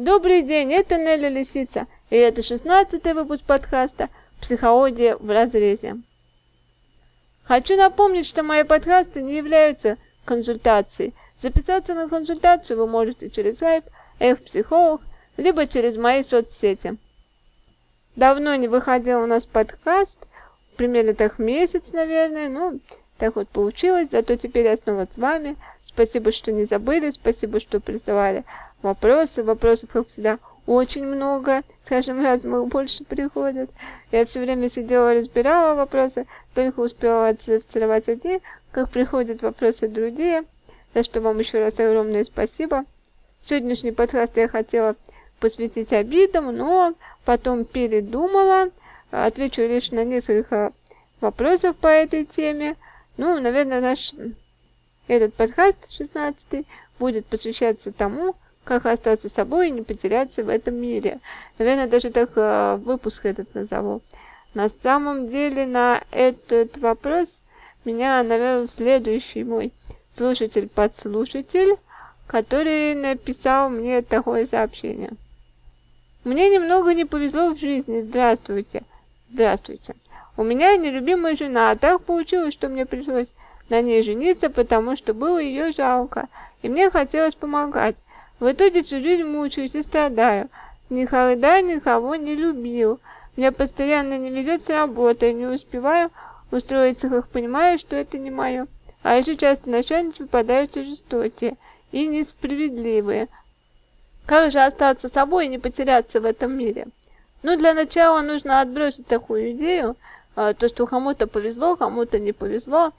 Добрый день, это Нелли Лисица, и это шестнадцатый выпуск подкаста «Психология в разрезе». Хочу напомнить, что мои подкасты не являются консультацией. Записаться на консультацию вы можете через сайт F-психолог, либо через мои соцсети. Давно не выходил у нас подкаст, примерно так месяц, наверное, ну, так вот получилось, зато теперь я снова с вами. Спасибо, что не забыли, спасибо, что присылали вопросы. Вопросов, как всегда, очень много. С каждым разом их больше приходят. Я все время сидела, разбирала вопросы, только успела отсортировать одни, как приходят вопросы другие. За что вам еще раз огромное спасибо. Сегодняшний подкаст я хотела посвятить обидам, но потом передумала. Отвечу лишь на несколько вопросов по этой теме. Ну, наверное, наш этот подкаст, 16 будет посвящаться тому, как остаться собой и не потеряться в этом мире. Наверное, даже так э, выпуск этот назову. На самом деле, на этот вопрос меня навел следующий мой слушатель-подслушатель, который написал мне такое сообщение. Мне немного не повезло в жизни. Здравствуйте. Здравствуйте. У меня нелюбимая жена, а так получилось, что мне пришлось на ней жениться, потому что было ее жалко, и мне хотелось помогать. В итоге всю жизнь мучаюсь и страдаю. Никогда никого не любил. Мне постоянно не везет с работой, не успеваю устроиться, как понимаю, что это не мое. А еще часто начальники попадаются жестокие и несправедливые. Как же остаться собой и не потеряться в этом мире? Ну, для начала нужно отбросить такую идею, а, то, что кому-то повезло, кому-то не повезло.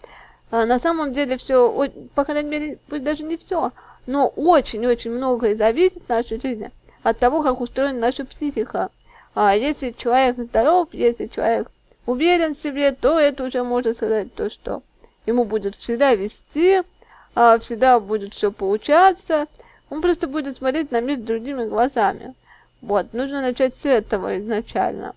А, на самом деле все, по крайней мере, пусть даже не все, но очень-очень многое зависит в нашей жизни от того, как устроена наша психика. А если человек здоров, если человек уверен в себе, то это уже можно сказать то, что ему будет всегда вести, а всегда будет все получаться. Он просто будет смотреть на мир другими глазами. Вот, нужно начать с этого изначально.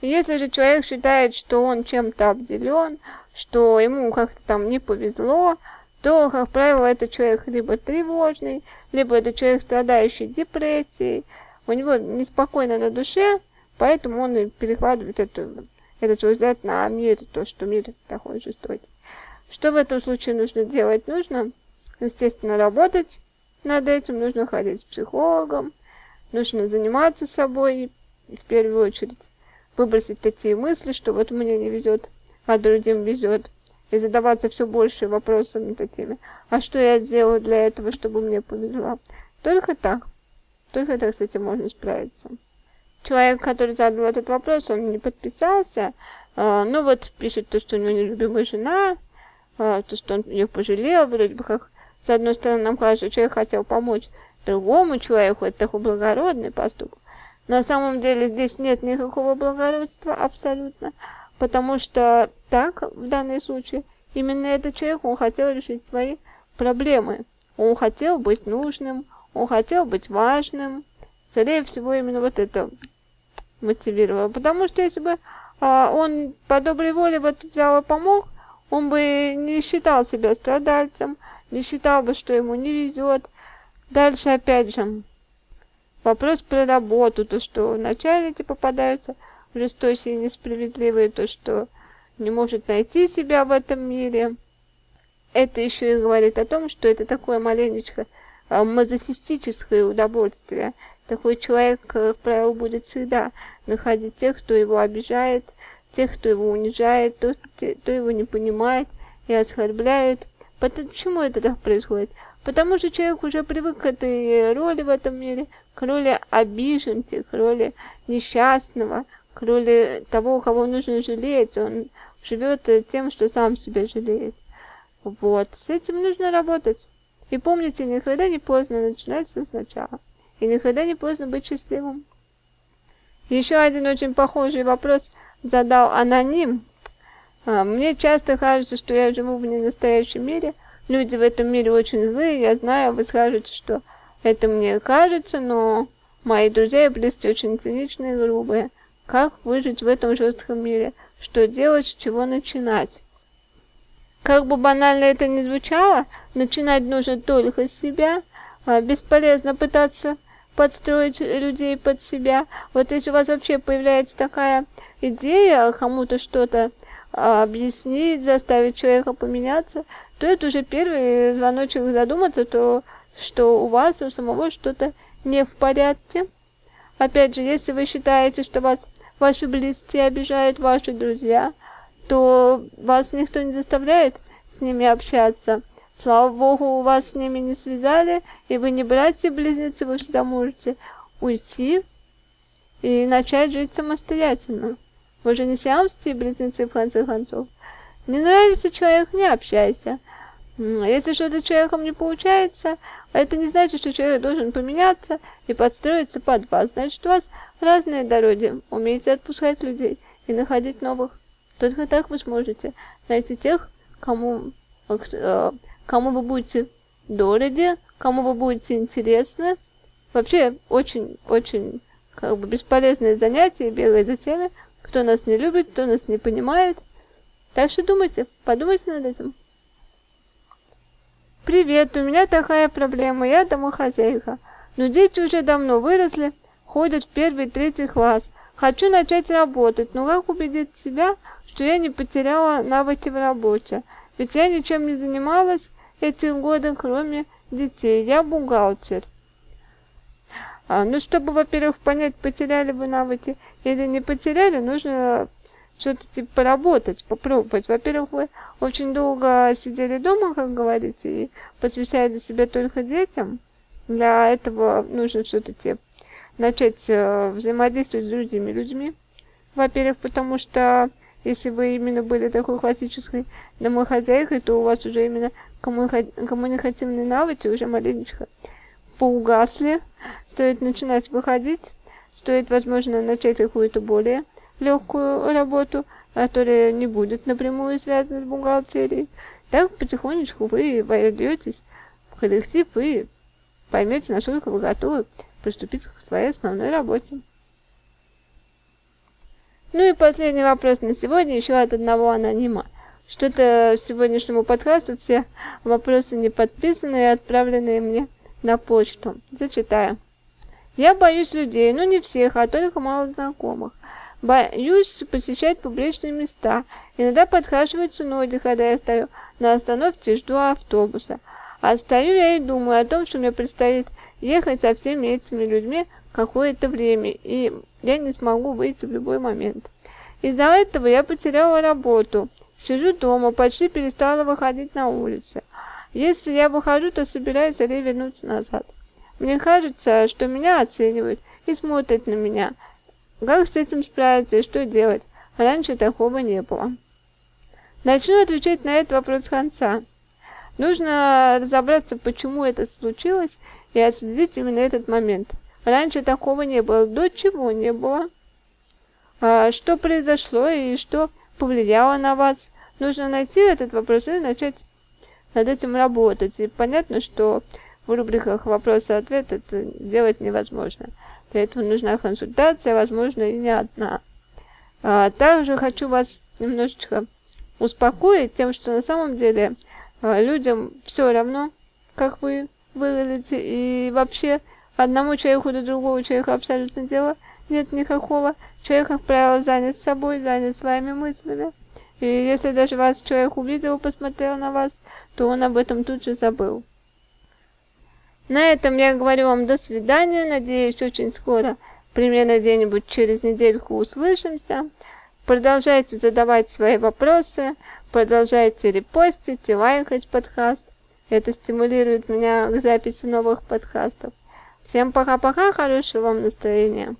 Если же человек считает, что он чем-то обделен, что ему как-то там не повезло, то, как правило, это человек либо тревожный, либо это человек, страдающий депрессией, у него неспокойно на душе, поэтому он и перекладывает эту, этот свой взгляд на мир, то, что мир такой жестокий. Что в этом случае нужно делать? Нужно, естественно, работать над этим, нужно ходить к психологам, нужно заниматься собой, в первую очередь выбросить такие мысли, что вот мне не везет, а другим везет, и задаваться все больше вопросами такими, а что я сделаю для этого, чтобы мне повезло. Только так, только так с этим можно справиться. Человек, который задал этот вопрос, он не подписался, э, ну вот пишет то, что у него нелюбимая жена, э, то, что он ее пожалел, вроде бы как, с одной стороны, нам кажется, что человек хотел помочь другому человеку, это такой благородный поступок, на самом деле здесь нет никакого благородства абсолютно, потому что так, в данном случае, именно этот человек, он хотел решить свои проблемы. Он хотел быть нужным, он хотел быть важным. Скорее всего, именно вот это мотивировало. Потому что если бы а, он по доброй воле вот взял и помог, он бы не считал себя страдальцем, не считал бы, что ему не везет. Дальше опять же, Вопрос про работу, то, что начальники попадаются жестокие и несправедливые, то, что не может найти себя в этом мире. Это еще и говорит о том, что это такое маленечко а, мазохистическое удовольствие. Такой человек, как правило, будет всегда находить тех, кто его обижает, тех, кто его унижает, тот, кто его не понимает и оскорбляет. Почему это так происходит? Потому что человек уже привык к этой роли в этом мире, к роли обиженки, к роли несчастного, к роли того, кого нужно жалеть. Он живет тем, что сам себя жалеет. Вот, с этим нужно работать. И помните, никогда не поздно начинать все сначала. И никогда не поздно быть счастливым. Еще один очень похожий вопрос задал аноним. А, мне часто кажется, что я живу в ненастоящем мире – Люди в этом мире очень злые, я знаю, вы скажете, что это мне кажется, но мои друзья и близкие очень циничные и грубые. Как выжить в этом жестком мире? Что делать, с чего начинать? Как бы банально это ни звучало, начинать нужно только с себя. А, бесполезно пытаться подстроить людей под себя. Вот если у вас вообще появляется такая идея кому-то что-то а, объяснить, заставить человека поменяться, то это уже первый звоночек задуматься, то что у вас у самого что-то не в порядке. Опять же, если вы считаете, что вас ваши близкие обижают ваши друзья, то вас никто не заставляет с ними общаться. Слава Богу, у вас с ними не связали, и вы не братья-близнецы, вы всегда можете уйти и начать жить самостоятельно. Вы же не сиамские близнецы, в конце концов. Не нравится человек, не общайся. Если что-то с человеком не получается, это не значит, что человек должен поменяться и подстроиться под вас. Значит, у вас разные дороги. Умейте отпускать людей и находить новых. Только так вы сможете найти тех, кому э, кому вы будете дороги, кому вы будете интересны. Вообще, очень-очень как бы бесполезное занятие бегать за теми, кто нас не любит, кто нас не понимает. Так что думайте, подумайте над этим. Привет, у меня такая проблема, я домохозяйка. Но дети уже давно выросли, ходят в первый, третий класс. Хочу начать работать, но как убедить себя, что я не потеряла навыки в работе? Ведь я ничем не занималась эти годы, кроме детей. Я бухгалтер. А, ну, чтобы, во-первых, понять, потеряли вы навыки или не потеряли, нужно все-таки поработать, попробовать. Во-первых, вы очень долго сидели дома, как говорится, и посвящали себя только детям. Для этого нужно все-таки начать э, взаимодействовать с другими людьми. Во-первых, потому что если вы именно были такой классической домохозяйкой, то у вас уже именно коммуникативные навыки уже маленечко поугасли. Стоит начинать выходить, стоит, возможно, начать какую-то более легкую работу, которая не будет напрямую связана с бухгалтерией. Так потихонечку вы войдетесь в коллектив и поймете, насколько вы готовы приступить к своей основной работе. Ну и последний вопрос на сегодня, еще от одного анонима. Что-то сегодняшнему подкасту все вопросы не подписаны и отправленные мне на почту. Зачитаю. Я боюсь людей, ну не всех, а только мало знакомых. Боюсь посещать публичные места. Иногда подхаживаются ноги, когда я стою на остановке жду автобуса. А стою я и думаю о том, что мне предстоит ехать со всеми этими людьми какое-то время, и я не смогу выйти в любой момент. Из-за этого я потеряла работу. Сижу дома, почти перестала выходить на улицу. Если я выхожу, то собираюсь или вернуться назад. Мне кажется, что меня оценивают и смотрят на меня. Как с этим справиться и что делать? Раньше такого не было. Начну отвечать на этот вопрос с конца. Нужно разобраться, почему это случилось, и отследить именно этот момент. Раньше такого не было. До чего не было? А, что произошло и что повлияло на вас? Нужно найти этот вопрос и начать над этим работать. И понятно, что в рубриках вопросы-ответ это делать невозможно. Для этого нужна консультация, возможно, и не одна. А, также хочу вас немножечко успокоить тем, что на самом деле а, людям все равно, как вы выглядите, и вообще Одному человеку до другого человека абсолютно дела нет никакого. Человек, как правило, занят собой, занят своими мыслями. И если даже вас человек увидел, посмотрел на вас, то он об этом тут же забыл. На этом я говорю вам до свидания. Надеюсь, очень скоро, примерно где-нибудь через недельку услышимся. Продолжайте задавать свои вопросы, продолжайте репостить и лайкать подкаст. Это стимулирует меня к записи новых подкастов. Всем пока-пока, хорошего вам настроения.